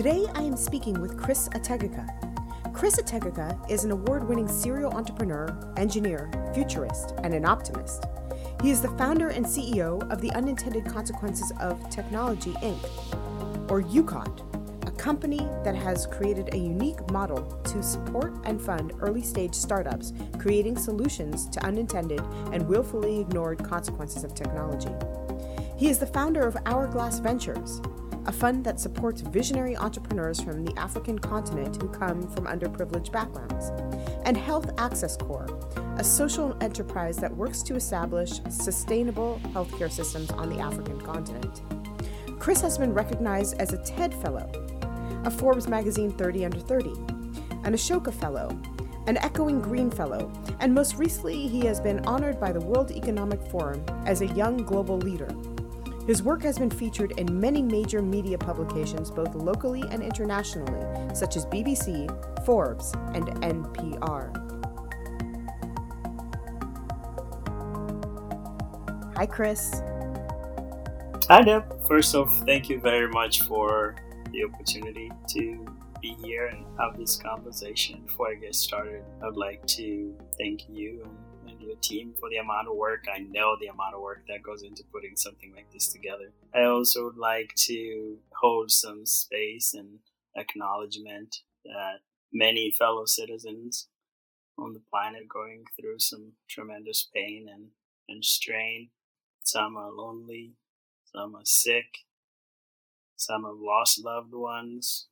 Today, I am speaking with Chris Ategeka. Chris Ategeka is an award winning serial entrepreneur, engineer, futurist, and an optimist. He is the founder and CEO of the Unintended Consequences of Technology, Inc., or UCOT, a company that has created a unique model to support and fund early stage startups creating solutions to unintended and willfully ignored consequences of technology. He is the founder of Hourglass Ventures, a fund that supports visionary entrepreneurs from the African continent who come from underprivileged backgrounds, and Health Access Corps, a social enterprise that works to establish sustainable healthcare systems on the African continent. Chris has been recognized as a TED Fellow, a Forbes Magazine 30 Under 30, an Ashoka Fellow, an Echoing Green Fellow, and most recently, he has been honored by the World Economic Forum as a Young Global Leader his work has been featured in many major media publications, both locally and internationally, such as BBC, Forbes, and NPR. Hi, Chris. Hi, Deb. First off, thank you very much for the opportunity to be here and have this conversation. Before I get started, I'd like to thank you and your team for the amount of work. I know the amount of work that goes into putting something like this together. I also would like to hold some space and acknowledgement that many fellow citizens on the planet going through some tremendous pain and, and strain. Some are lonely, some are sick, some have lost loved ones,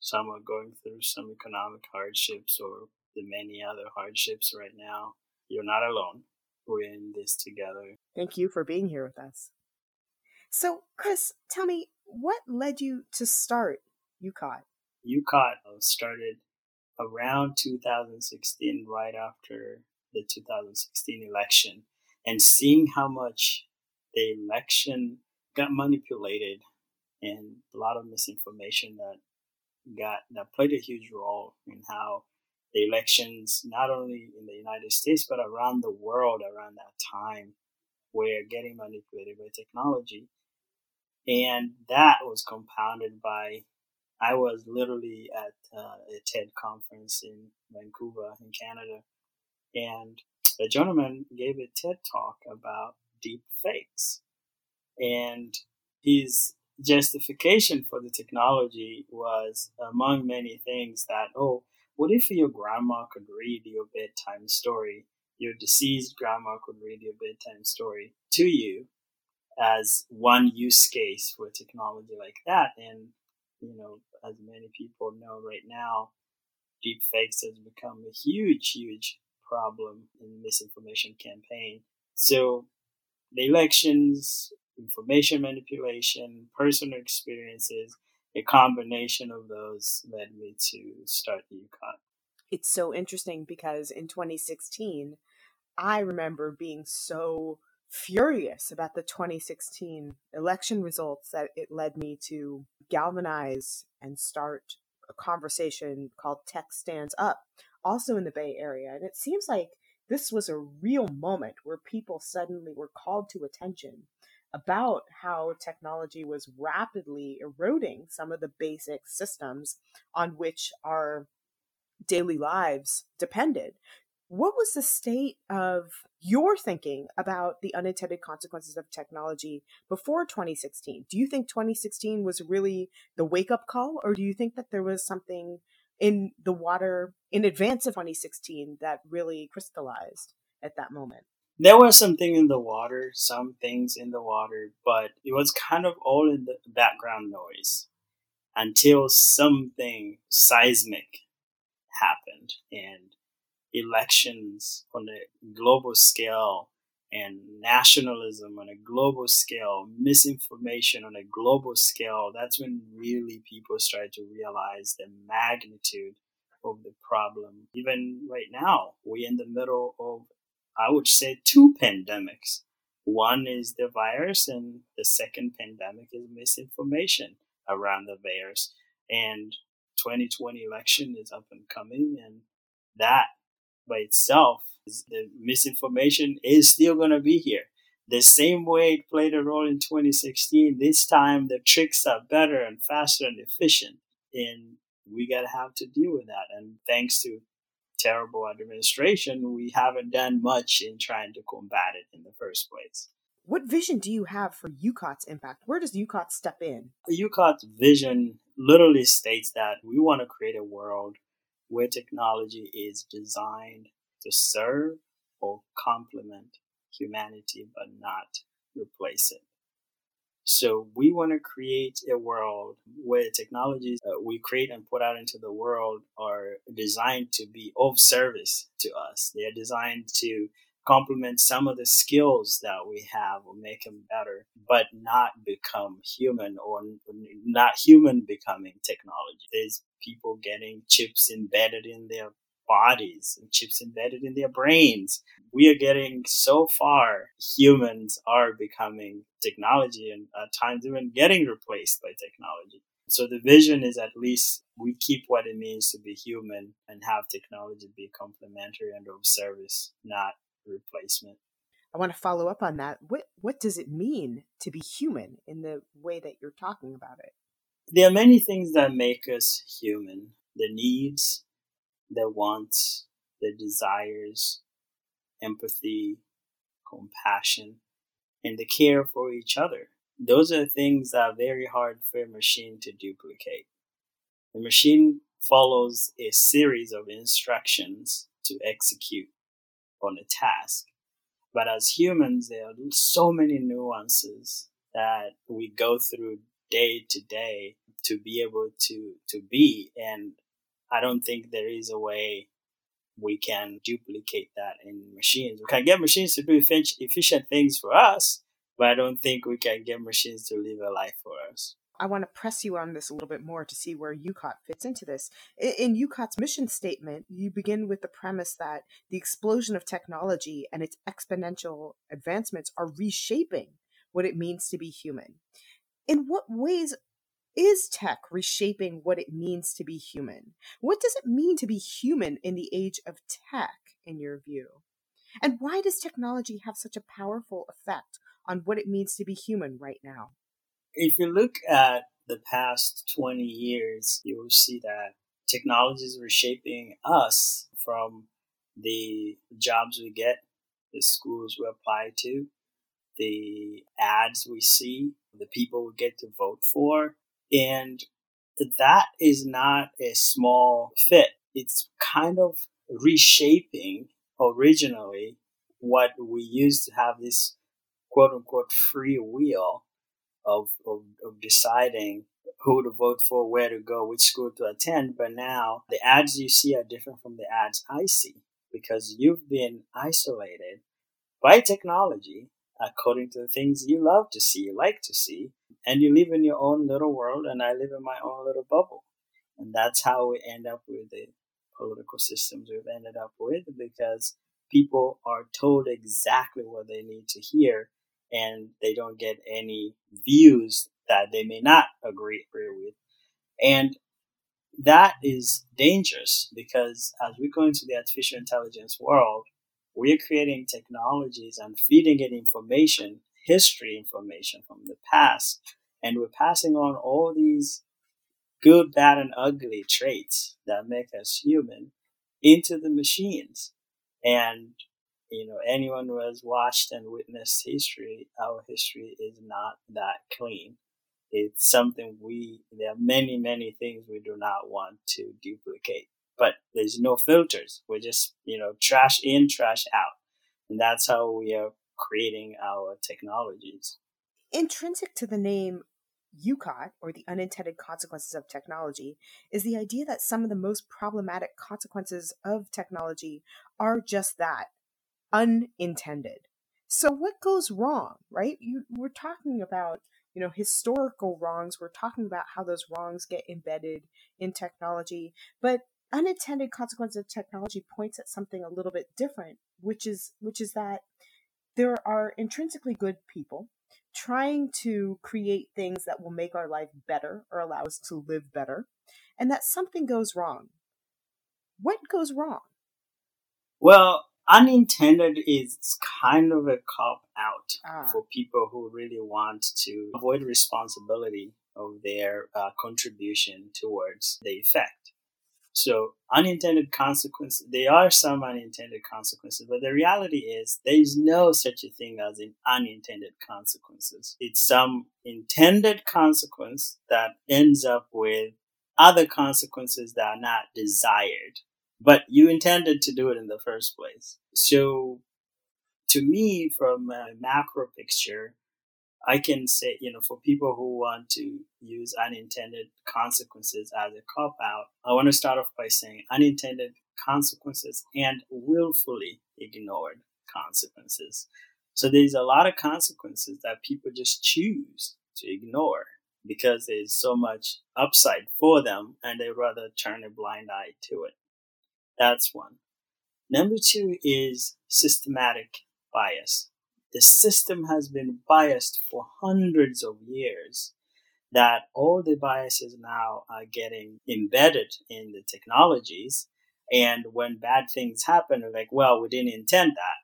some are going through some economic hardships or the many other hardships right now. You're not alone. We're in this together. Thank you for being here with us. So, Chris, tell me, what led you to start UCOT? UCOT started around 2016, right after the 2016 election, and seeing how much the election got manipulated and a lot of misinformation that got that played a huge role in how the elections, not only in the United States, but around the world around that time, were getting manipulated by technology. And that was compounded by, I was literally at uh, a TED conference in Vancouver, in Canada, and a gentleman gave a TED talk about deep fakes. And his justification for the technology was, among many things, that, oh, what if your grandma could read your bedtime story? Your deceased grandma could read your bedtime story to you as one use case for technology like that. And, you know, as many people know right now, deep fakes has become a huge, huge problem in misinformation campaign. So the elections, information manipulation, personal experiences, a combination of those led me to start the UCOT. It's so interesting because in 2016, I remember being so furious about the 2016 election results that it led me to galvanize and start a conversation called Tech Stands Up, also in the Bay Area. And it seems like this was a real moment where people suddenly were called to attention about how technology was rapidly eroding some of the basic systems on which our daily lives depended. What was the state of your thinking about the unintended consequences of technology before 2016? Do you think 2016 was really the wake up call, or do you think that there was something in the water in advance of 2016 that really crystallized at that moment? There was something in the water, some things in the water, but it was kind of all in the background noise until something seismic happened and elections on a global scale and nationalism on a global scale, misinformation on a global scale, that's when really people start to realize the magnitude of the problem. Even right now, we're in the middle of, I would say, two pandemics. One is the virus, and the second pandemic is misinformation around the virus. And 2020 election is up and coming, and that by itself the misinformation is still going to be here. The same way it played a role in 2016, this time the tricks are better and faster and efficient. And we got to have to deal with that. And thanks to terrible administration, we haven't done much in trying to combat it in the first place. What vision do you have for UCOT's impact? Where does UCOT step in? UCOT's vision literally states that we want to create a world where technology is designed to serve or complement humanity but not replace it. So we want to create a world where technologies uh, we create and put out into the world are designed to be of service to us. They are designed to complement some of the skills that we have or make them better, but not become human or not human becoming technology. There's people getting chips embedded in their bodies and chips embedded in their brains. We are getting so far, humans are becoming technology and at times even getting replaced by technology. So the vision is at least we keep what it means to be human and have technology be complementary and of service, not replacement. I want to follow up on that. What what does it mean to be human in the way that you're talking about it? There are many things that make us human. The needs, their wants, their desires, empathy, compassion, and the care for each other. Those are things that are very hard for a machine to duplicate. The machine follows a series of instructions to execute on a task. But as humans, there are so many nuances that we go through day to day to be able to, to be. And I don't think there is a way we can duplicate that in machines. We can get machines to do efficient things for us, but I don't think we can get machines to live a life for us. I want to press you on this a little bit more to see where UCOT fits into this. In UCOT's mission statement, you begin with the premise that the explosion of technology and its exponential advancements are reshaping what it means to be human. In what ways is tech reshaping what it means to be human? What does it mean to be human in the age of tech, in your view? And why does technology have such a powerful effect on what it means to be human right now? If you look at the past 20 years, you will see that technology is reshaping us from the jobs we get, the schools we apply to, the ads we see, the people we get to vote for, and that is not a small fit. It's kind of reshaping originally what we used to have this quote unquote free will of, of, of deciding who to vote for, where to go, which school to attend. But now the ads you see are different from the ads I see because you've been isolated by technology according to the things you love to see, you like to see, and you live in your own little world, and I live in my own little bubble. And that's how we end up with the political systems we've ended up with because people are told exactly what they need to hear and they don't get any views that they may not agree, agree with. And that is dangerous because as we go into the artificial intelligence world, we're creating technologies and feeding it information, history information from the past, and we're passing on all these good, bad, and ugly traits that make us human into the machines. And, you know, anyone who has watched and witnessed history, our history is not that clean. It's something we, there are many, many things we do not want to duplicate but there's no filters. We're just, you know, trash in, trash out. And that's how we are creating our technologies. Intrinsic to the name UCOT, or the unintended consequences of technology, is the idea that some of the most problematic consequences of technology are just that unintended. So what goes wrong, right? You we're talking about you know historical wrongs. We're talking about how those wrongs get embedded in technology, but unintended consequences of technology points at something a little bit different, which is which is that there are intrinsically good people trying to create things that will make our life better or allow us to live better, and that something goes wrong. What goes wrong? Well, unintended is kind of a cop out Ah. for people who really want to avoid responsibility of their uh, contribution towards the effect. So unintended consequences, there are some unintended consequences, but the reality is there is no such a thing as an unintended consequences. It's some intended consequence that ends up with other consequences that are not desired, but you intended to do it in the first place. So to me, from a macro picture, I can say, you know, for people who want to use unintended consequences as a cop out, I want to start off by saying unintended consequences and willfully ignored consequences. So there's a lot of consequences that people just choose to ignore because there's so much upside for them and they rather turn a blind eye to it. That's one. Number two is systematic bias the system has been biased for hundreds of years that all the biases now are getting embedded in the technologies. And when bad things happen like well we didn't intend that.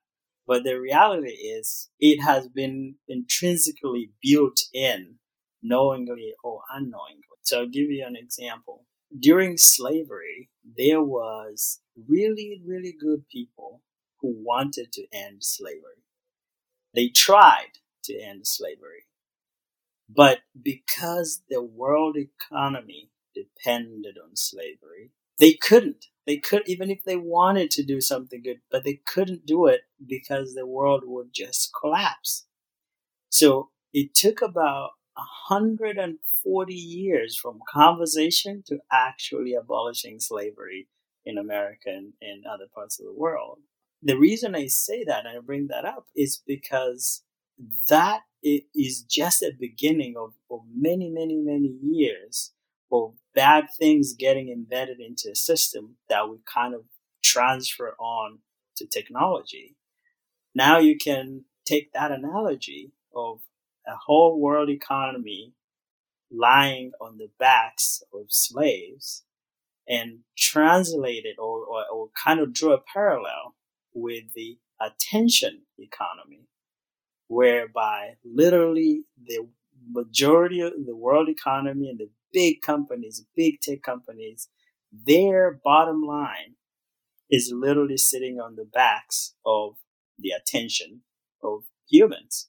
But the reality is it has been intrinsically built in knowingly or unknowingly. So i'll give you an example. During slavery there was really really good people who wanted to end slavery they tried to end slavery. But because the world economy depended on slavery, they couldn't. They could, even if they wanted to do something good, but they couldn't do it because the world would just collapse. So it took about 140 years from conversation to actually abolishing slavery in America and, and other parts of the world the reason I say that and I bring that up is because that is just a beginning of, of many, many, many years of bad things getting embedded into a system that we kind of transfer on to technology. Now you can take that analogy of a whole world economy lying on the backs of slaves and translate it or, or, or kind of draw a parallel with the attention economy, whereby literally the majority of the world economy and the big companies, big tech companies, their bottom line is literally sitting on the backs of the attention of humans.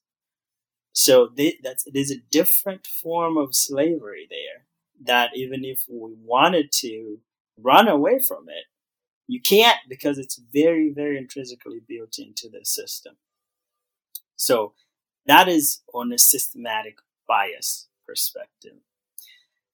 So they, that's, there's a different form of slavery there that even if we wanted to run away from it, you can't because it's very, very intrinsically built into the system. So that is on a systematic bias perspective.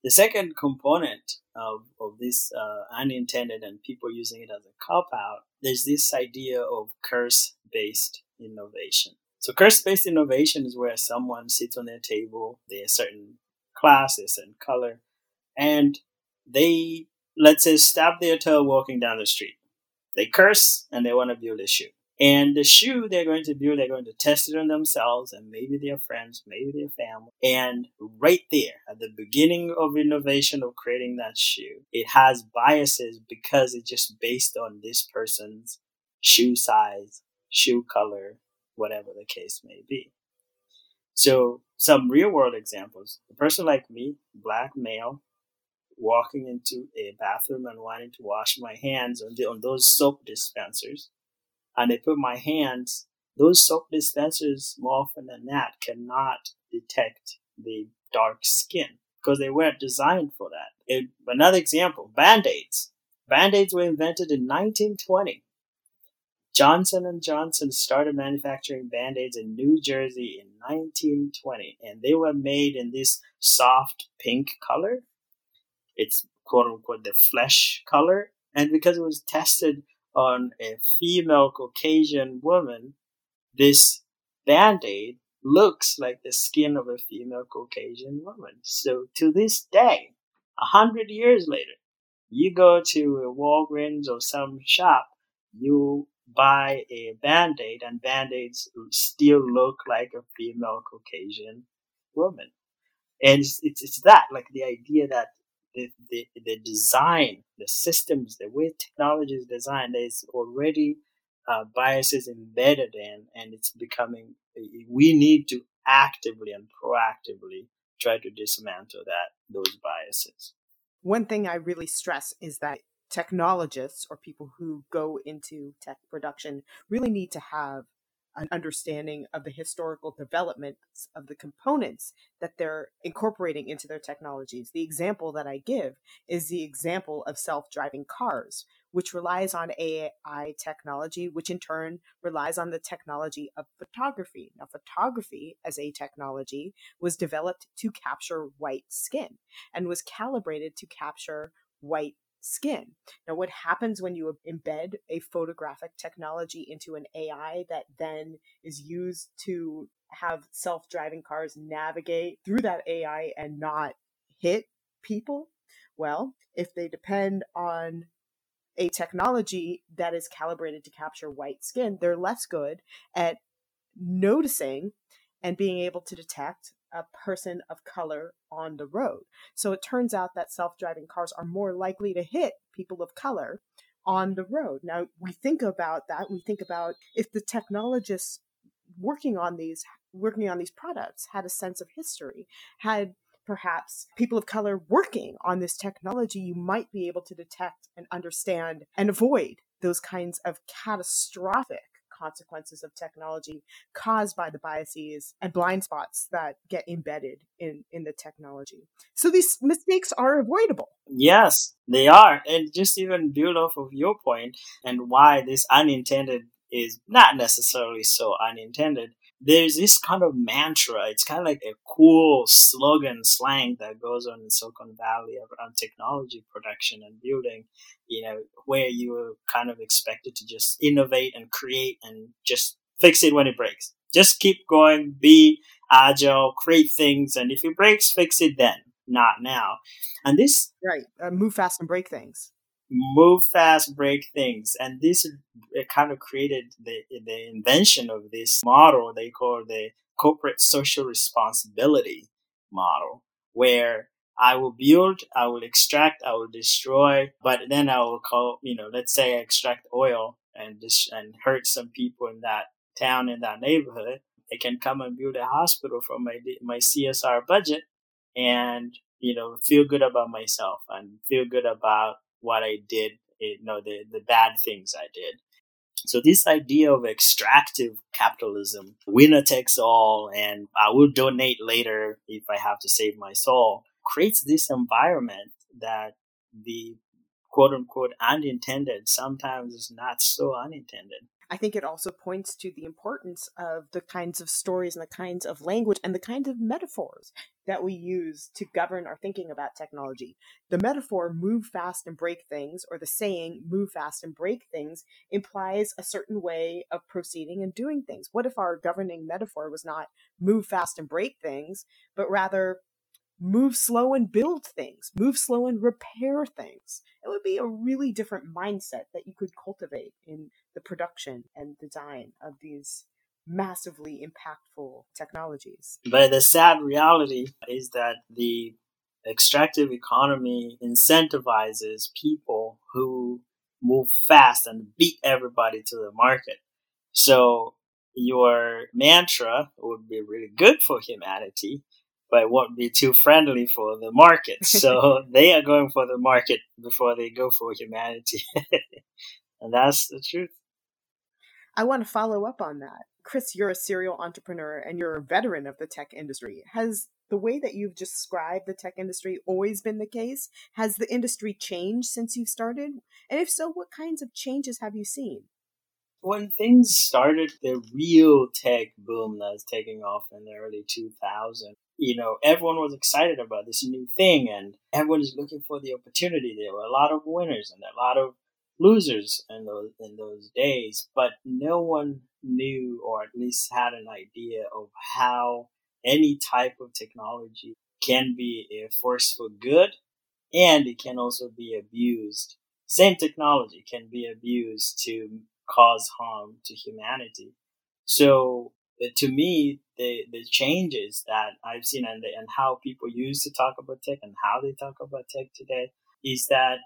The second component of, of this uh, unintended and people using it as a cop out, there's this idea of curse based innovation. So curse based innovation is where someone sits on their table, they're a certain class, they're a certain color, and they let's say stop their toe walking down the street. They curse and they want to build a shoe. And the shoe they're going to build, they're going to test it on themselves and maybe their friends, maybe their family. And right there at the beginning of innovation of creating that shoe, it has biases because it's just based on this person's shoe size, shoe color, whatever the case may be. So some real world examples. A person like me, black male, walking into a bathroom and wanting to wash my hands on, the, on those soap dispensers. And I put my hands, those soap dispensers, more often than not, cannot detect the dark skin because they weren't designed for that. It, another example, band-aids. Band-aids were invented in 1920. Johnson and Johnson started manufacturing band-aids in New Jersey in 1920 and they were made in this soft pink color it's quote unquote the flesh color. And because it was tested on a female Caucasian woman, this band aid looks like the skin of a female Caucasian woman. So to this day, a hundred years later, you go to a Walgreens or some shop, you buy a band aid, and band aids still look like a female Caucasian woman. And it's, it's, it's that, like the idea that the, the, the design, the systems, the way technology is designed, there's already uh, biases embedded in, and it's becoming, we need to actively and proactively try to dismantle that, those biases. One thing I really stress is that technologists or people who go into tech production really need to have an understanding of the historical developments of the components that they're incorporating into their technologies. The example that I give is the example of self driving cars, which relies on AI technology, which in turn relies on the technology of photography. Now, photography as a technology was developed to capture white skin and was calibrated to capture white skin. Now, what happens when you embed a photographic technology into an AI that then is used to have self driving cars navigate through that AI and not hit people? Well, if they depend on a technology that is calibrated to capture white skin, they're less good at noticing and being able to detect a person of color on the road. So it turns out that self driving cars are more likely to hit people of color on the road. Now, we think about that. We think about if the technologists working on these working on these products had a sense of history, had perhaps people of color working on this technology, you might be able to detect and understand and avoid those kinds of catastrophic consequences of technology caused by the biases and blind spots that get embedded in in the technology. So these mistakes are avoidable. Yes they are. And just even build off of your point and why this unintended is not necessarily so unintended there's this kind of mantra. It's kind of like a cool slogan slang that goes on in Silicon Valley around technology production and building, you know, where you're kind of expected to just innovate and create and just fix it when it breaks. Just keep going, be agile, create things, and if it breaks, fix it then, not now. And this. Right. Uh, move fast and break things move fast, break things. And this kind of created the, the invention of this model they call the corporate social responsibility model, where I will build, I will extract, I will destroy, but then I will call, you know, let's say I extract oil and dis- and hurt some people in that town in that neighborhood. I can come and build a hospital from my my CSR budget, and you know feel good about myself and feel good about what I did, eh, you know, the, the bad things I did. So this idea of extractive capitalism, winner takes all, and I will donate later if I have to save my soul, creates this environment that the quote unquote unintended sometimes is not so unintended. I think it also points to the importance of the kinds of stories and the kinds of language and the kinds of metaphors that we use to govern our thinking about technology. The metaphor move fast and break things, or the saying move fast and break things, implies a certain way of proceeding and doing things. What if our governing metaphor was not move fast and break things, but rather move slow and build things, move slow and repair things. It would be a really different mindset that you could cultivate in the production and design of these massively impactful technologies. But the sad reality is that the extractive economy incentivizes people who move fast and beat everybody to the market. So your mantra would be really good for humanity, but won't be too friendly for the market. So they are going for the market before they go for humanity. and that's the truth. I want to follow up on that. Chris, you're a serial entrepreneur and you're a veteran of the tech industry. Has the way that you've described the tech industry always been the case? Has the industry changed since you started? And if so, what kinds of changes have you seen? when things started, the real tech boom that was taking off in the early 2000s, you know, everyone was excited about this new thing and everyone is looking for the opportunity. There were a lot of winners and a lot of losers in those in those days, but no one knew or at least had an idea of how any type of technology can be a force for good and it can also be abused. Same technology can be abused to cause harm to humanity. So uh, to me, the the changes that I've seen and the, and how people used to talk about tech and how they talk about tech today is that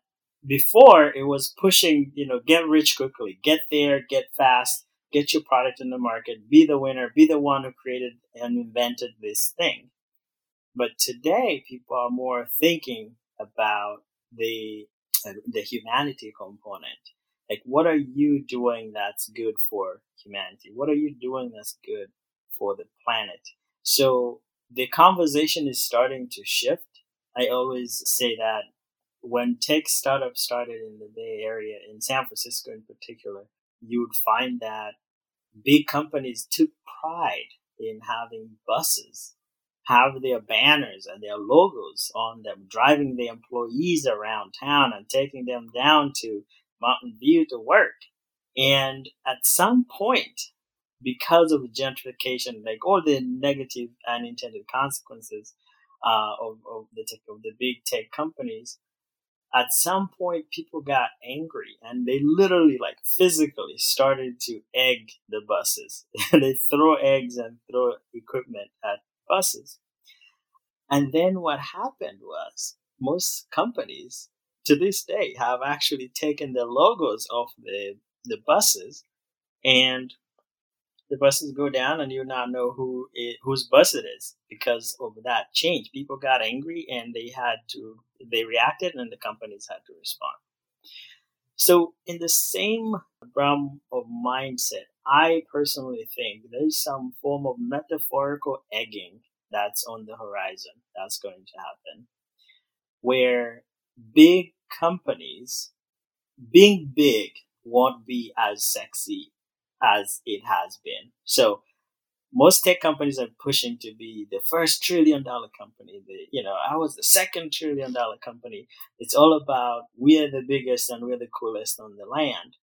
before it was pushing, you know, get rich quickly, get there, get fast, get your product in the market, be the winner, be the one who created and invented this thing. But today, people are more thinking about the uh, the humanity component. Like, what are you doing that's good for humanity? What are you doing that's good for the planet? So the conversation is starting to shift. I always say that when tech startups started in the Bay Area, in San Francisco in particular, you would find that big companies took pride in having buses have their banners and their logos on them, driving the employees around town and taking them down to Mountain View to work. And at some point, because of gentrification, like all the negative unintended consequences uh, of, of the tech, of the big tech companies, at some point people got angry and they literally like physically started to egg the buses. they throw eggs and throw equipment at buses. And then what happened was most companies to this day have actually taken the logos off the, the buses and the buses go down and you now know who it, whose bus it is because of that change. People got angry and they had to, they reacted and the companies had to respond. So in the same realm of mindset, I personally think there's some form of metaphorical egging that's on the horizon that's going to happen where big companies being big won't be as sexy as it has been. So most tech companies are pushing to be the first trillion dollar company. The, you know, I was the second trillion dollar company. It's all about we are the biggest and we're the coolest on the land.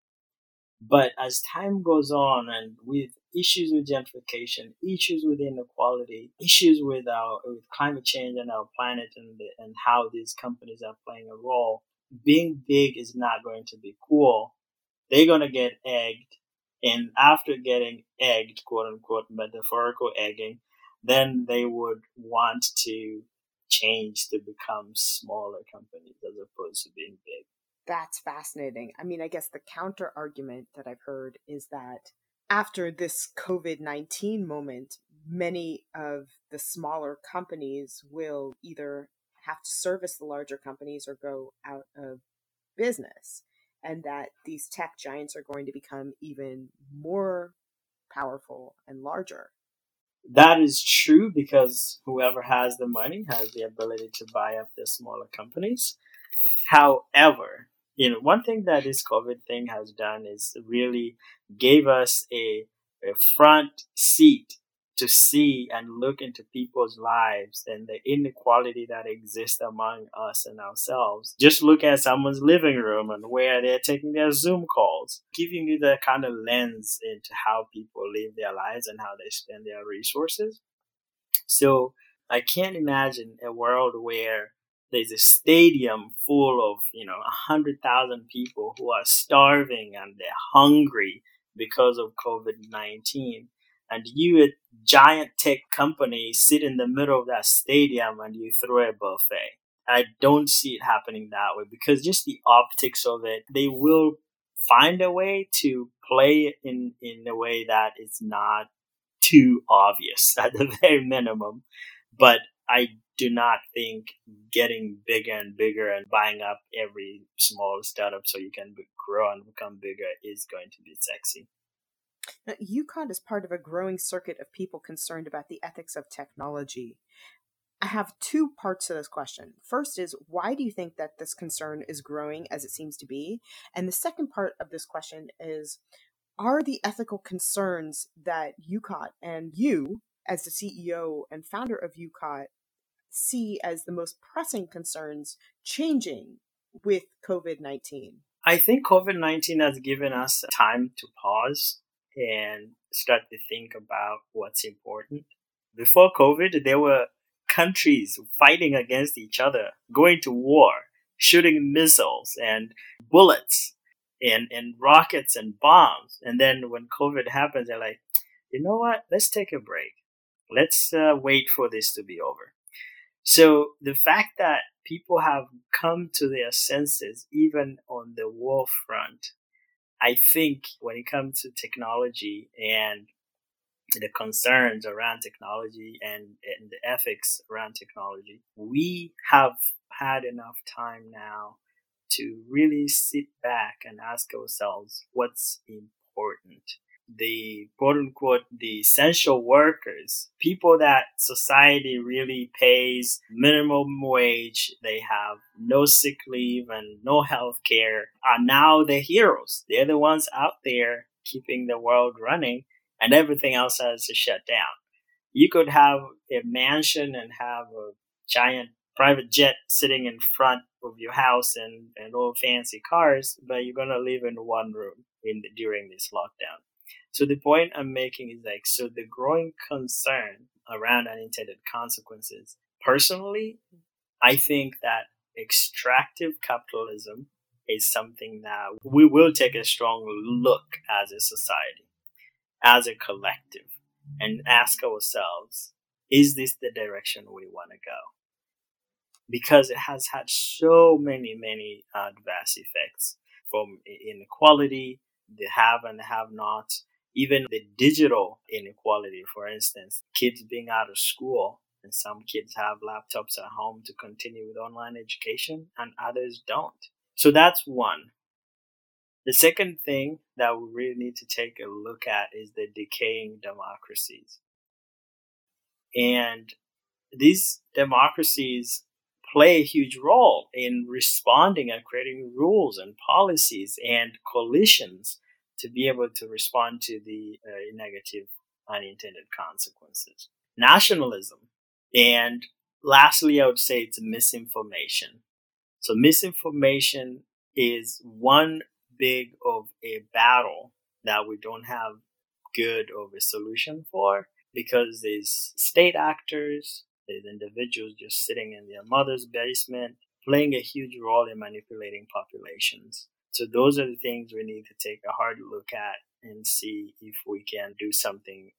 But as time goes on and with issues with gentrification, issues with inequality, issues with our with climate change and our planet and the, and how these companies are playing a role, being big is not going to be cool. They're going to get egged and after getting egged, quote unquote, metaphorical egging, then they would want to change to become smaller companies as opposed to being big. That's fascinating. I mean, I guess the counter argument that I've heard is that after this COVID 19 moment, many of the smaller companies will either have to service the larger companies or go out of business and that these tech giants are going to become even more powerful and larger. That is true because whoever has the money has the ability to buy up the smaller companies. However, you know, one thing that this COVID thing has done is really gave us a, a front seat to see and look into people's lives and the inequality that exists among us and ourselves. Just look at someone's living room and where they're taking their Zoom calls, giving you the kind of lens into how people live their lives and how they spend their resources. So I can't imagine a world where there's a stadium full of, you know, a hundred thousand people who are starving and they're hungry because of COVID 19 and you, a giant tech company, sit in the middle of that stadium and you throw a buffet. I don't see it happening that way because just the optics of it, they will find a way to play in in a way that is not too obvious at the very minimum. But I do not think getting bigger and bigger and buying up every small startup so you can grow and become bigger is going to be sexy. Now, UCOT is part of a growing circuit of people concerned about the ethics of technology. I have two parts to this question. First is why do you think that this concern is growing as it seems to be? And the second part of this question is are the ethical concerns that UCOT and you, as the CEO and founder of UCOT, see as the most pressing concerns changing with COVID 19? I think COVID 19 has given us time to pause and start to think about what's important. Before COVID, there were countries fighting against each other, going to war, shooting missiles and bullets and, and rockets and bombs. And then when COVID happens, they're like, you know what? Let's take a break. Let's uh, wait for this to be over. So the fact that people have come to their senses, even on the war front, I think when it comes to technology and the concerns around technology and, and the ethics around technology, we have had enough time now to really sit back and ask ourselves what's important the quote unquote the essential workers, people that society really pays minimum wage, they have no sick leave and no health care, are now the heroes. They're the ones out there keeping the world running and everything else has to shut down. You could have a mansion and have a giant private jet sitting in front of your house and, and all fancy cars, but you're gonna live in one room in the, during this lockdown. So the point I'm making is like, so the growing concern around unintended consequences. Personally, I think that extractive capitalism is something that we will take a strong look as a society, as a collective, and ask ourselves, is this the direction we want to go? Because it has had so many, many adverse effects from inequality, the have and have not, even the digital inequality, for instance, kids being out of school and some kids have laptops at home to continue with online education and others don't. So that's one. The second thing that we really need to take a look at is the decaying democracies. And these democracies play a huge role in responding and creating rules and policies and coalitions to be able to respond to the uh, negative unintended consequences. Nationalism. And lastly, I would say it's misinformation. So misinformation is one big of a battle that we don't have good of a solution for because there's state actors, there's individuals just sitting in their mother's basement playing a huge role in manipulating populations. So those are the things we need to take a hard look at and see if we can do something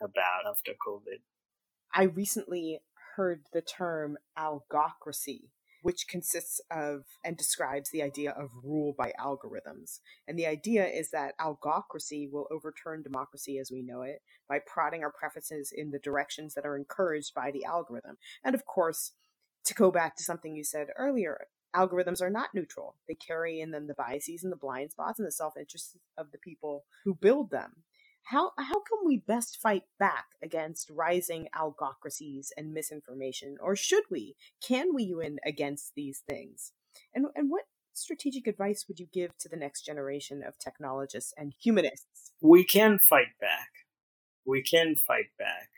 about after COVID. I recently heard the term algocracy, which consists of and describes the idea of rule by algorithms. And the idea is that algocracy will overturn democracy as we know it by prodding our preferences in the directions that are encouraged by the algorithm. And of course, to go back to something you said earlier, algorithms are not neutral. They carry in them the biases and the blind spots and the self interest of the people who build them. How, how can we best fight back against rising algocracies and misinformation? Or should we? Can we win against these things? And, and what strategic advice would you give to the next generation of technologists and humanists? We can fight back. We can fight back.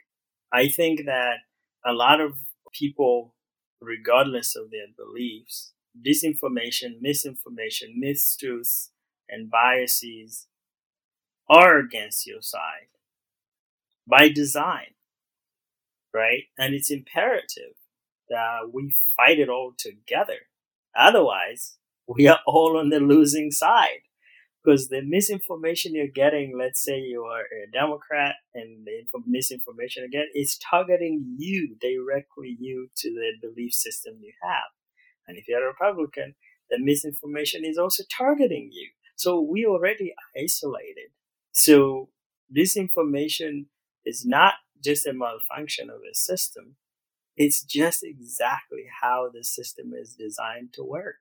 I think that a lot of people, regardless of their beliefs, disinformation, misinformation, mistruths, and biases are against your side by design, right? And it's imperative that we fight it all together. Otherwise, we are all on the losing side. Because the misinformation you're getting, let's say you are a Democrat and the misinformation again, is targeting you directly, you to the belief system you have. And if you're a Republican, the misinformation is also targeting you. So we already isolated. So this information is not just a malfunction of a system. It's just exactly how the system is designed to work.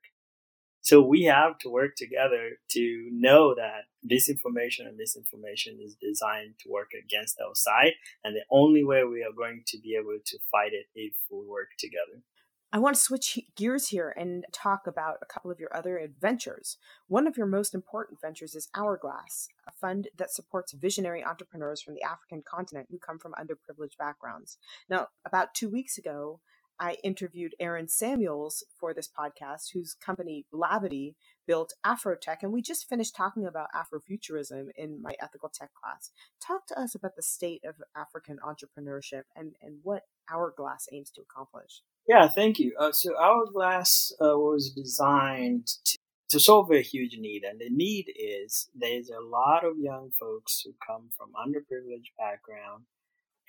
So we have to work together to know that disinformation and misinformation is designed to work against our side. And the only way we are going to be able to fight it if we work together. I want to switch gears here and talk about a couple of your other adventures. One of your most important ventures is Hourglass, a fund that supports visionary entrepreneurs from the African continent who come from underprivileged backgrounds. Now, about two weeks ago, I interviewed Aaron Samuels for this podcast, whose company Blavity built Afrotech, and we just finished talking about Afrofuturism in my ethical tech class. Talk to us about the state of African entrepreneurship and, and what Hourglass aims to accomplish. Yeah, thank you. Uh, so Hourglass uh, was designed to, to solve a huge need, and the need is there's a lot of young folks who come from underprivileged background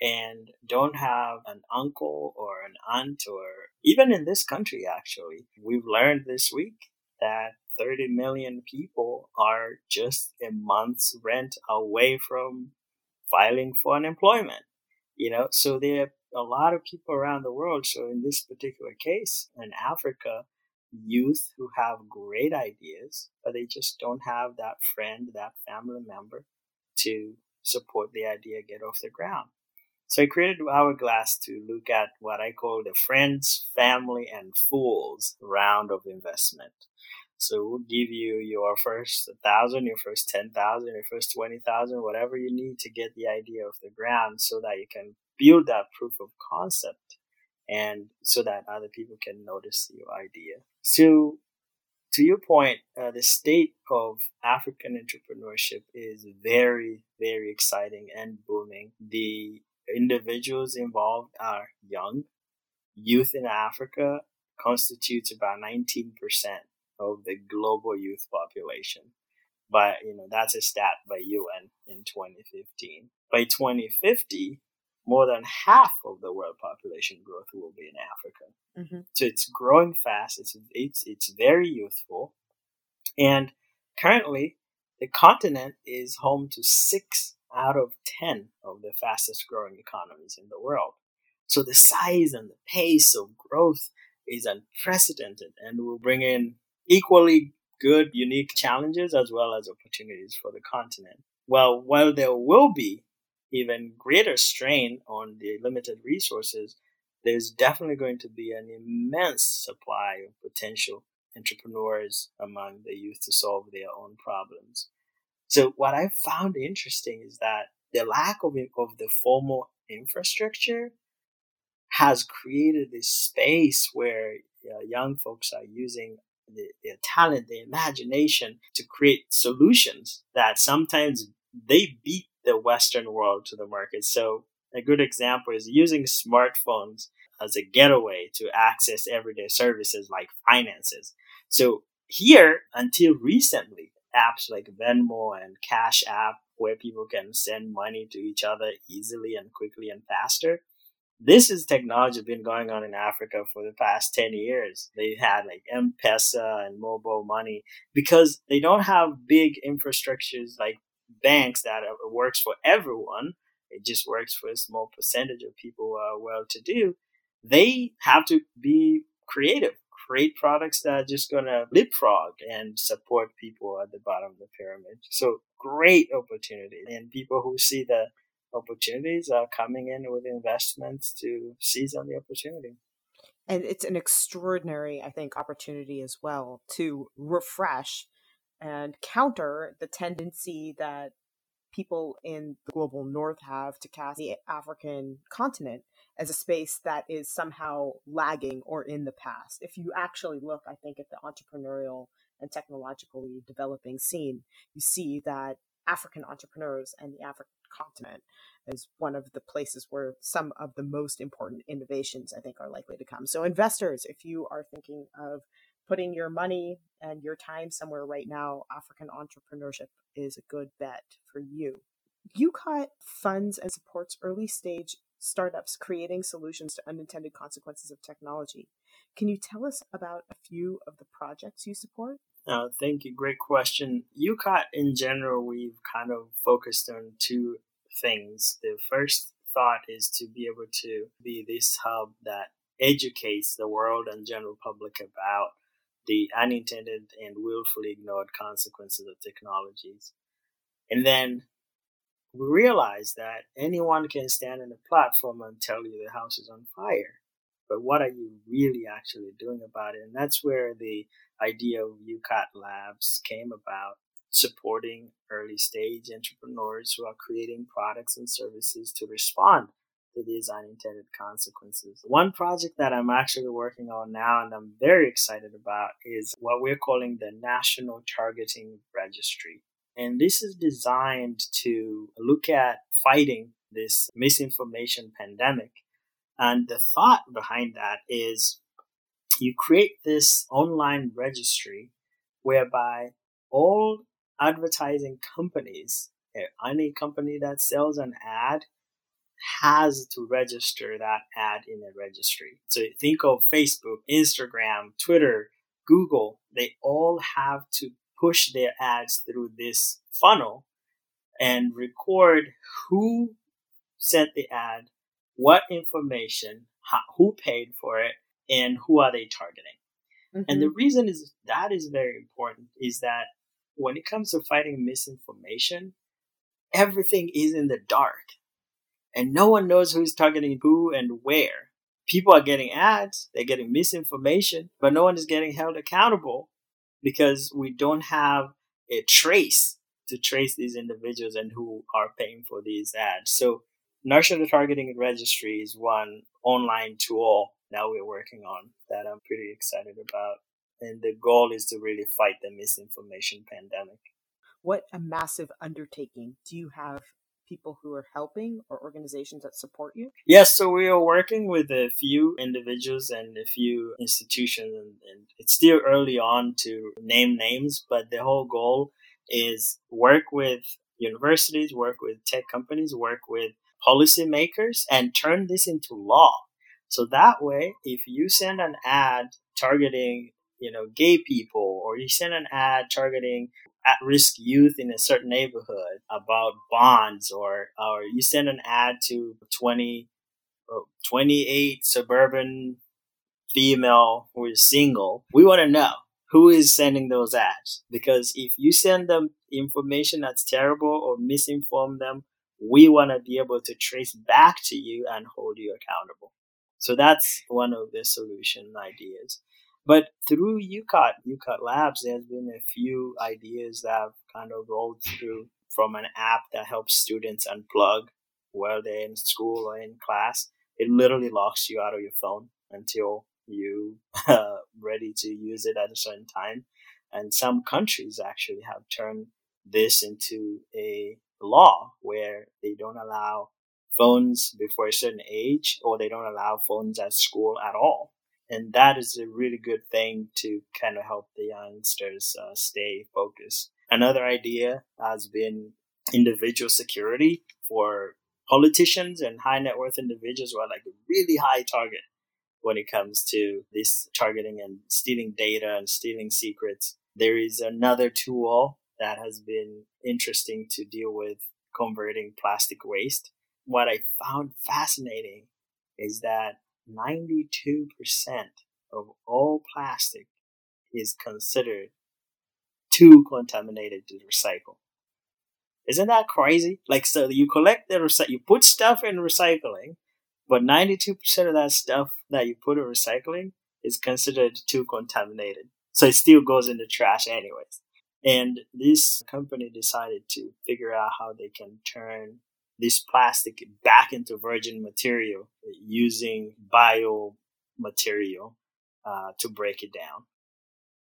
and don't have an uncle or an aunt or even in this country actually we've learned this week that 30 million people are just a month's rent away from filing for unemployment you know so there are a lot of people around the world so in this particular case in africa youth who have great ideas but they just don't have that friend that family member to support the idea get off the ground so I created Hourglass to look at what I call the friends, family, and fools round of investment. So we'll give you your first thousand, your first ten thousand, your first twenty thousand, whatever you need to get the idea off the ground, so that you can build that proof of concept, and so that other people can notice your idea. So, to your point, uh, the state of African entrepreneurship is very, very exciting and booming. The individuals involved are young. Youth in Africa constitutes about 19% of the global youth population. But, you know, that's a stat by UN in 2015. By 2050, more than half of the world population growth will be in Africa. Mm-hmm. So it's growing fast. It's, it's, it's very youthful. And currently, the continent is home to six out of 10 of the fastest growing economies in the world. So the size and the pace of growth is unprecedented and will bring in equally good, unique challenges as well as opportunities for the continent. Well, while there will be even greater strain on the limited resources, there's definitely going to be an immense supply of potential entrepreneurs among the youth to solve their own problems. So what I found interesting is that the lack of, of the formal infrastructure has created this space where uh, young folks are using the, their talent, their imagination to create solutions that sometimes they beat the Western world to the market. So a good example is using smartphones as a getaway to access everyday services like finances. So here, until recently, apps like Venmo and Cash App where people can send money to each other easily and quickly and faster. This is technology been going on in Africa for the past 10 years. They had like M-Pesa and mobile money because they don't have big infrastructures like banks that it works for everyone. It just works for a small percentage of people who are well to do. They have to be creative create products that are just going to leapfrog and support people at the bottom of the pyramid. So great opportunity. And people who see the opportunities are coming in with investments to seize on the opportunity. And it's an extraordinary, I think, opportunity as well to refresh and counter the tendency that people in the global north have to cast the African continent as a space that is somehow lagging or in the past. If you actually look, I think, at the entrepreneurial and technologically developing scene, you see that African entrepreneurs and the African continent is one of the places where some of the most important innovations, I think, are likely to come. So, investors, if you are thinking of putting your money and your time somewhere right now, African entrepreneurship is a good bet for you. UCOT funds and supports early stage startups creating solutions to unintended consequences of technology. Can you tell us about a few of the projects you support? Uh, thank you. Great question. UCOT in general, we've kind of focused on two things. The first thought is to be able to be this hub that educates the world and general public about the unintended and willfully ignored consequences of technologies. And then we realize that anyone can stand on a platform and tell you the house is on fire. But what are you really actually doing about it? And that's where the idea of UCOT Labs came about, supporting early stage entrepreneurs who are creating products and services to respond these unintended consequences. One project that I'm actually working on now and I'm very excited about is what we're calling the National Targeting Registry. And this is designed to look at fighting this misinformation pandemic. And the thought behind that is you create this online registry whereby all advertising companies, eh, any company that sells an ad has to register that ad in a registry. So think of Facebook, Instagram, Twitter, Google, they all have to push their ads through this funnel and record who sent the ad, what information, how, who paid for it, and who are they targeting. Mm-hmm. And the mm-hmm. reason is that is very important is that when it comes to fighting misinformation, everything is in the dark and no one knows who's targeting who and where. People are getting ads, they're getting misinformation, but no one is getting held accountable because we don't have a trace to trace these individuals and who are paying for these ads. So National Targeting Registry is one online tool that we're working on that I'm pretty excited about. And the goal is to really fight the misinformation pandemic. What a massive undertaking. Do you have people who are helping or organizations that support you? Yes, so we are working with a few individuals and a few institutions, and, and it's still early on to name names, but the whole goal is work with universities, work with tech companies, work with policymakers, and turn this into law. So that way, if you send an ad targeting, you know, gay people, or you send an ad targeting at risk youth in a certain neighborhood about bonds or or you send an ad to 20 28 suburban female who is single we want to know who is sending those ads. Because if you send them information that's terrible or misinform them we want to be able to trace back to you and hold you accountable. So that's one of the solution ideas but through UCOT, UCOT Labs, there's been a few ideas that have kind of rolled through from an app that helps students unplug while they're in school or in class. It literally locks you out of your phone until you are uh, ready to use it at a certain time. And some countries actually have turned this into a law where they don't allow phones before a certain age or they don't allow phones at school at all and that is a really good thing to kind of help the youngsters uh, stay focused. Another idea has been individual security for politicians and high net worth individuals who are like a really high target when it comes to this targeting and stealing data and stealing secrets. There is another tool that has been interesting to deal with converting plastic waste. What I found fascinating is that 92% of all plastic is considered too contaminated to recycle. Isn't that crazy? Like, so you collect the recycle, you put stuff in recycling, but 92% of that stuff that you put in recycling is considered too contaminated. So it still goes in the trash anyways. And this company decided to figure out how they can turn this plastic back into virgin material using bio material uh, to break it down.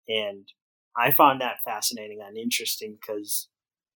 And I found that fascinating and interesting because,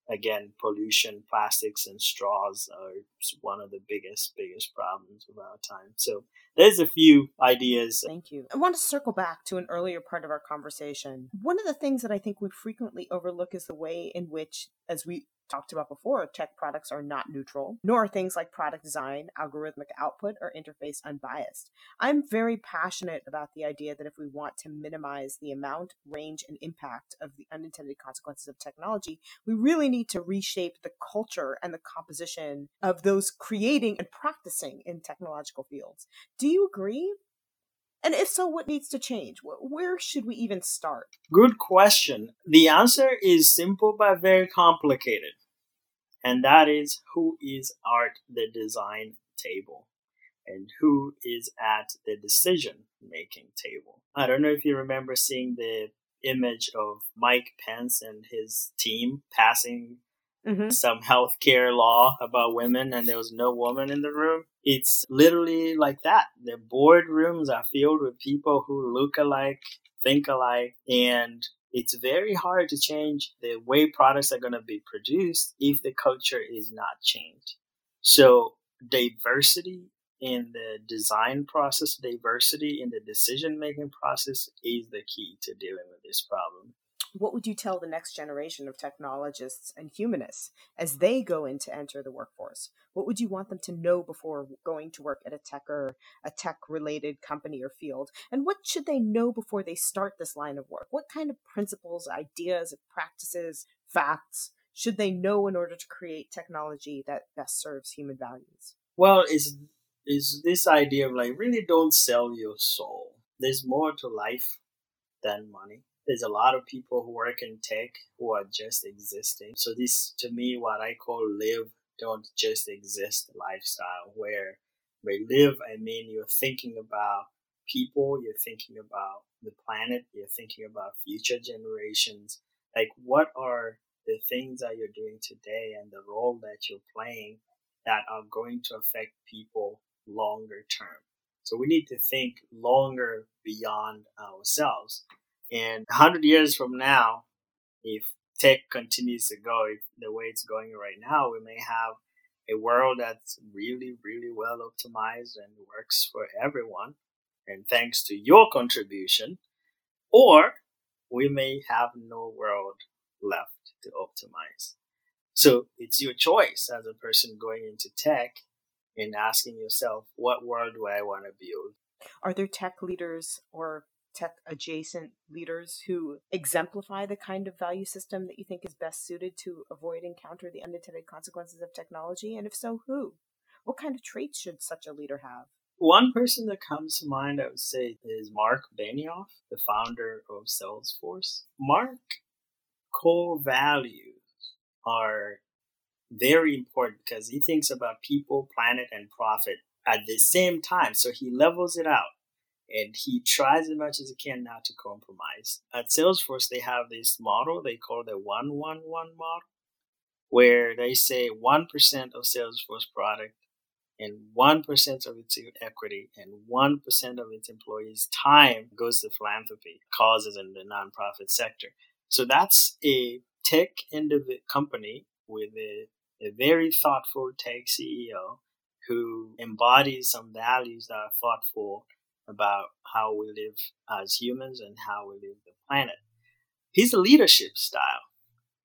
again, pollution, plastics, and straws are one of the biggest, biggest problems of our time. So there's a few ideas. Thank you. I want to circle back to an earlier part of our conversation. One of the things that I think we frequently overlook is the way in which, as we talked about before, tech products are not neutral, nor are things like product design, algorithmic output, or interface unbiased. I'm very passionate about the idea that if we want to minimize the amount, range, and impact of the unintended consequences of technology, we really need to reshape the culture and the composition of those creating and practicing in technological fields. Do you agree? And if so, what needs to change? Where should we even start? Good question. The answer is simple but very complicated. And that is who is at the design table and who is at the decision making table. I don't know if you remember seeing the image of Mike Pence and his team passing mm-hmm. some healthcare law about women and there was no woman in the room. It's literally like that. The boardrooms are filled with people who look alike, think alike, and it's very hard to change the way products are going to be produced if the culture is not changed. So diversity in the design process, diversity in the decision making process is the key to dealing with this problem what would you tell the next generation of technologists and humanists as they go in to enter the workforce? What would you want them to know before going to work at a tech or a tech related company or field? And what should they know before they start this line of work? What kind of principles, ideas, practices, facts should they know in order to create technology that best serves human values? Well, is is this idea of like really don't sell your soul. There's more to life than money there's a lot of people who work in tech who are just existing. So this, to me, what I call live, don't just exist lifestyle, where by live, I mean you're thinking about people, you're thinking about the planet, you're thinking about future generations. Like, what are the things that you're doing today and the role that you're playing that are going to affect people longer term? So we need to think longer beyond ourselves. And 100 years from now, if tech continues to go the way it's going right now, we may have a world that's really, really well optimized and works for everyone. And thanks to your contribution, or we may have no world left to optimize. So it's your choice as a person going into tech and asking yourself, what world do I want to build? Are there tech leaders or tech adjacent leaders who exemplify the kind of value system that you think is best suited to avoid and counter the unintended consequences of technology? And if so, who? What kind of traits should such a leader have? One person that comes to mind, I would say, is Marc Benioff, the founder of Salesforce. Marc core values are very important because he thinks about people, planet, and profit at the same time. So he levels it out and he tries as much as he can not to compromise. At Salesforce, they have this model they call the 111 model, where they say 1% of Salesforce product and 1% of its equity and 1% of its employees' time goes to philanthropy causes in the nonprofit sector. So that's a tech indiv- company with a, a very thoughtful tech CEO who embodies some values that are thoughtful about how we live as humans and how we live the planet. His leadership style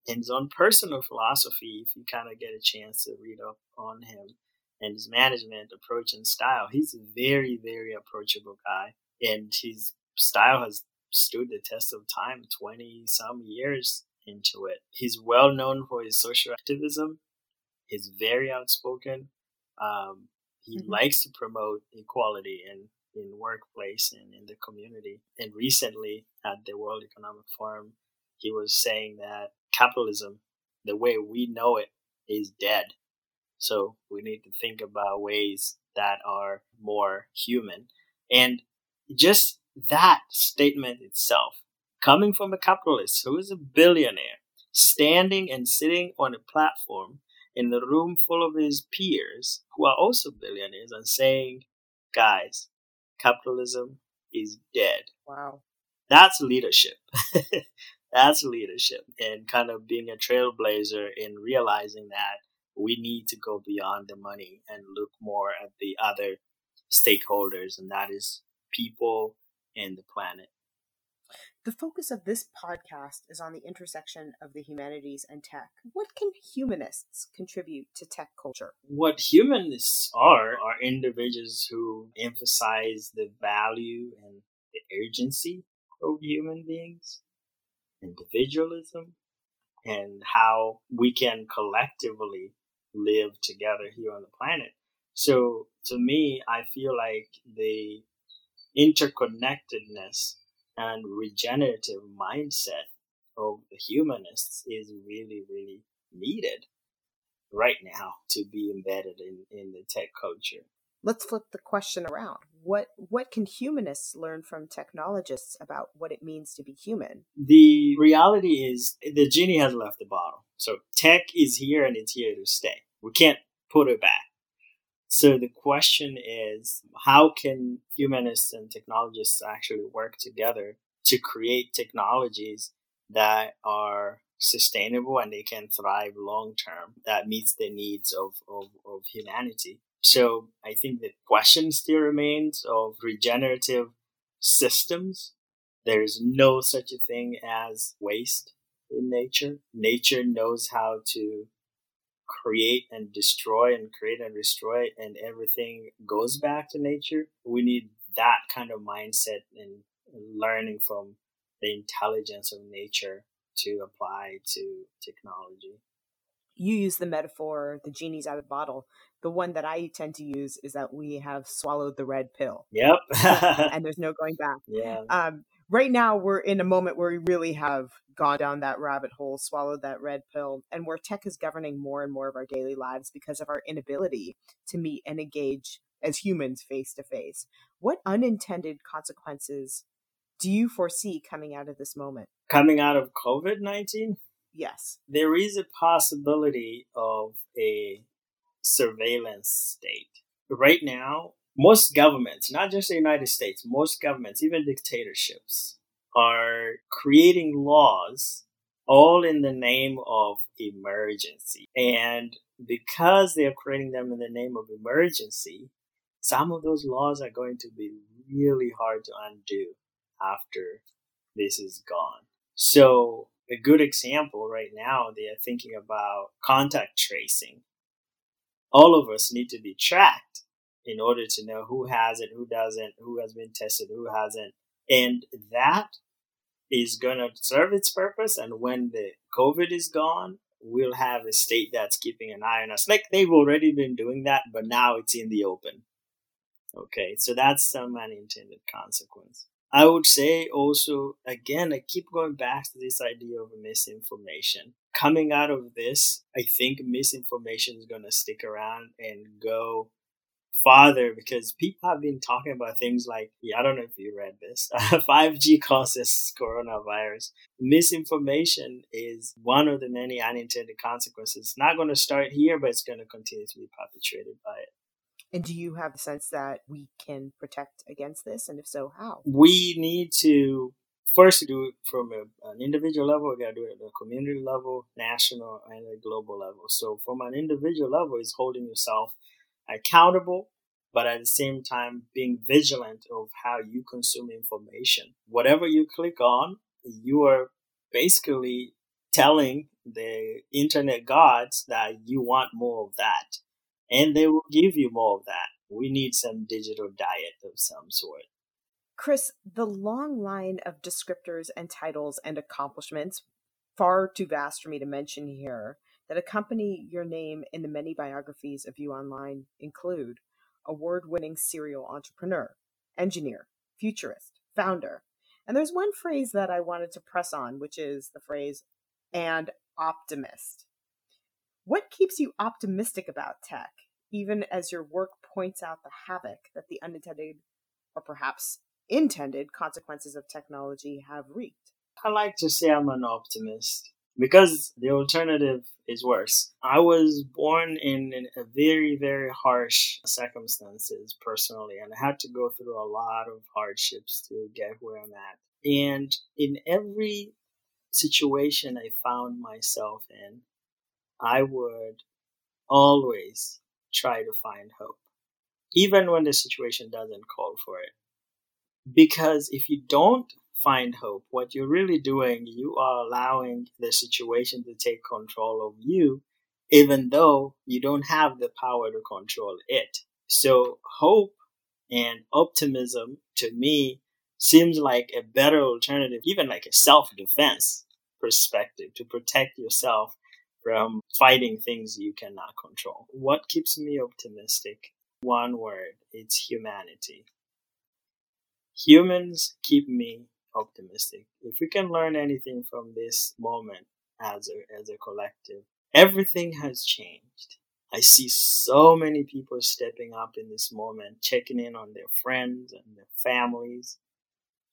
and his own personal philosophy, if you kind of get a chance to read up on him and his management approach and style, he's a very, very approachable guy. And his style has stood the test of time 20 some years into it. He's well known for his social activism. He's very outspoken. Um, he mm-hmm. likes to promote equality and in workplace and in the community. And recently at the World Economic Forum, he was saying that capitalism, the way we know it, is dead. So we need to think about ways that are more human. And just that statement itself, coming from a capitalist who is a billionaire, standing and sitting on a platform in a room full of his peers who are also billionaires and saying, guys, capitalism is dead. Wow. That's leadership. That's leadership and kind of being a trailblazer in realizing that we need to go beyond the money and look more at the other stakeholders, and that is people and the planet. The focus of this podcast is on the intersection of the humanities and tech. What can humanists contribute to tech culture? What humanists are are individuals who emphasize the value and the urgency of human beings, individualism, and how we can collectively live together here on the planet. So to me, I feel like the interconnectedness and regenerative mindset of the humanists is really, really needed right now to be embedded in, in the tech culture. let's flip the question around. What what can humanists learn from technologists about what it means to be human? The reality is the genie has left the bottle. So tech is here and it's here to stay. We can't put it back. So the question is how can humanists and technologists actually work together to create technologies that are sustainable and they can thrive long term that meets the needs of, of, of humanity. So I think the question still remains of regenerative systems. There's no such a thing as waste in nature. Nature knows how to create and destroy and create and destroy and everything goes back to nature. We need that kind of mindset and learning from the intelligence of nature to apply to technology. You use the metaphor, the genie's out of the bottle. The one that I tend to use is that we have swallowed the red pill. Yep. and there's no going back. Yeah. Um, right now, we're in a moment where we really have gone down that rabbit hole, swallowed that red pill, and where tech is governing more and more of our daily lives because of our inability to meet and engage as humans face to face. What unintended consequences do you foresee coming out of this moment? Coming out of COVID 19? Yes. There is a possibility of a surveillance state. Right now, most governments, not just the United States, most governments, even dictatorships, are creating laws all in the name of emergency. And because they are creating them in the name of emergency, some of those laws are going to be really hard to undo after this is gone. So a good example right now, they are thinking about contact tracing. All of us need to be tracked in order to know who has it, who doesn't, who has been tested, who hasn't. And that is going to serve its purpose. And when the COVID is gone, we'll have a state that's keeping an eye on us. Like they've already been doing that, but now it's in the open. Okay, so that's some unintended consequence. I would say also, again, I keep going back to this idea of misinformation. Coming out of this, I think misinformation is going to stick around and go farther because people have been talking about things like, yeah, I don't know if you read this, 5G causes coronavirus. Misinformation is one of the many unintended consequences. It's not going to start here, but it's going to continue to be perpetrated by it. And do you have the sense that we can protect against this? And if so, how? We need to first do it from a, an individual level. We got to do it at a community level, national, and a global level. So, from an individual level, is holding yourself accountable, but at the same time being vigilant of how you consume information. Whatever you click on, you are basically telling the internet gods that you want more of that and they will give you more of that. We need some digital diet of some sort. Chris, the long line of descriptors and titles and accomplishments, far too vast for me to mention here, that accompany your name in the many biographies of you online include award winning serial entrepreneur, engineer, futurist, founder. And there's one phrase that I wanted to press on, which is the phrase and optimist. What keeps you optimistic about tech, even as your work points out the havoc that the unintended or perhaps intended consequences of technology have wreaked? I like to say I'm an optimist because the alternative is worse. I was born in a very, very harsh circumstances personally, and I had to go through a lot of hardships to get where I'm at. And in every situation I found myself in, I would always try to find hope, even when the situation doesn't call for it. Because if you don't find hope, what you're really doing, you are allowing the situation to take control of you, even though you don't have the power to control it. So, hope and optimism to me seems like a better alternative, even like a self defense perspective to protect yourself from fighting things you cannot control. What keeps me optimistic? One word it's humanity. Humans keep me optimistic. If we can learn anything from this moment as a, as a collective, everything has changed. I see so many people stepping up in this moment, checking in on their friends and their families,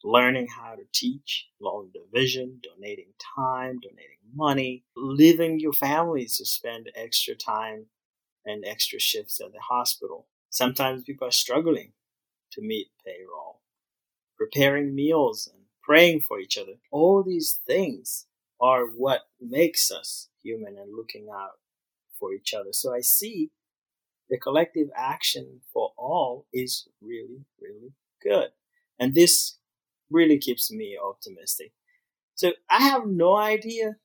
learning how to teach, long division, donating time, donating money, leaving your families to spend extra time and extra shifts at the hospital. Sometimes people are struggling to meet payroll, preparing meals praying for each other. All these things are what makes us human and looking out for each other. So I see the collective action for all is really, really good. And this really keeps me optimistic. So I have no idea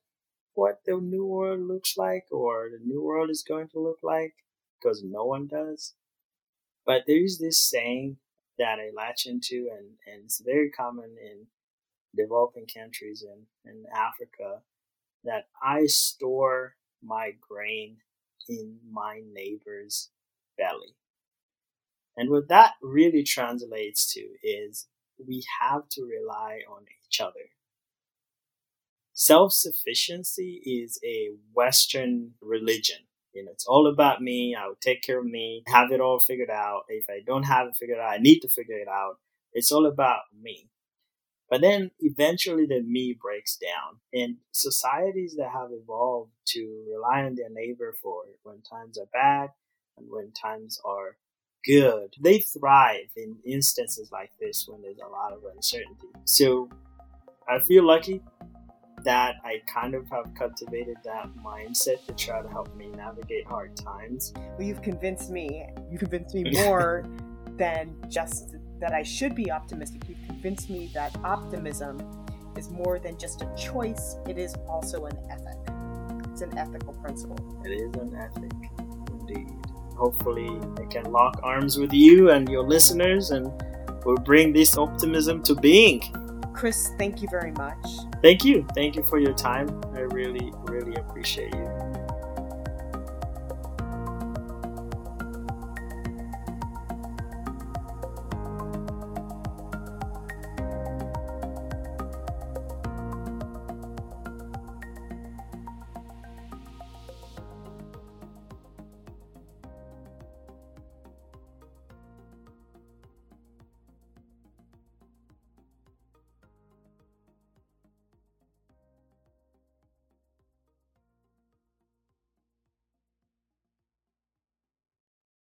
what the new world looks like or the new world is going to look like because no one does. But there is this saying that I latch into and, and it's very common in developing countries and in Africa that I store my grain in my neighbor's belly. And what that really translates to is we have to rely on each other. Self sufficiency is a Western religion. You know, it's all about me. I will take care of me, have it all figured out. If I don't have it figured out, I need to figure it out. It's all about me. But then eventually the me breaks down. And societies that have evolved to rely on their neighbor for when times are bad and when times are good, they thrive in instances like this when there's a lot of uncertainty. So I feel lucky that I kind of have cultivated that mindset to try to help me navigate hard times. Well, you've convinced me. You convinced me more than just that I should be optimistic. You've convinced me that optimism is more than just a choice, it is also an ethic. It's an ethical principle. It is an ethic, indeed. Hopefully, I can lock arms with you and your listeners and we'll bring this optimism to being. Chris, thank you very much. Thank you. Thank you for your time. I really, really appreciate you.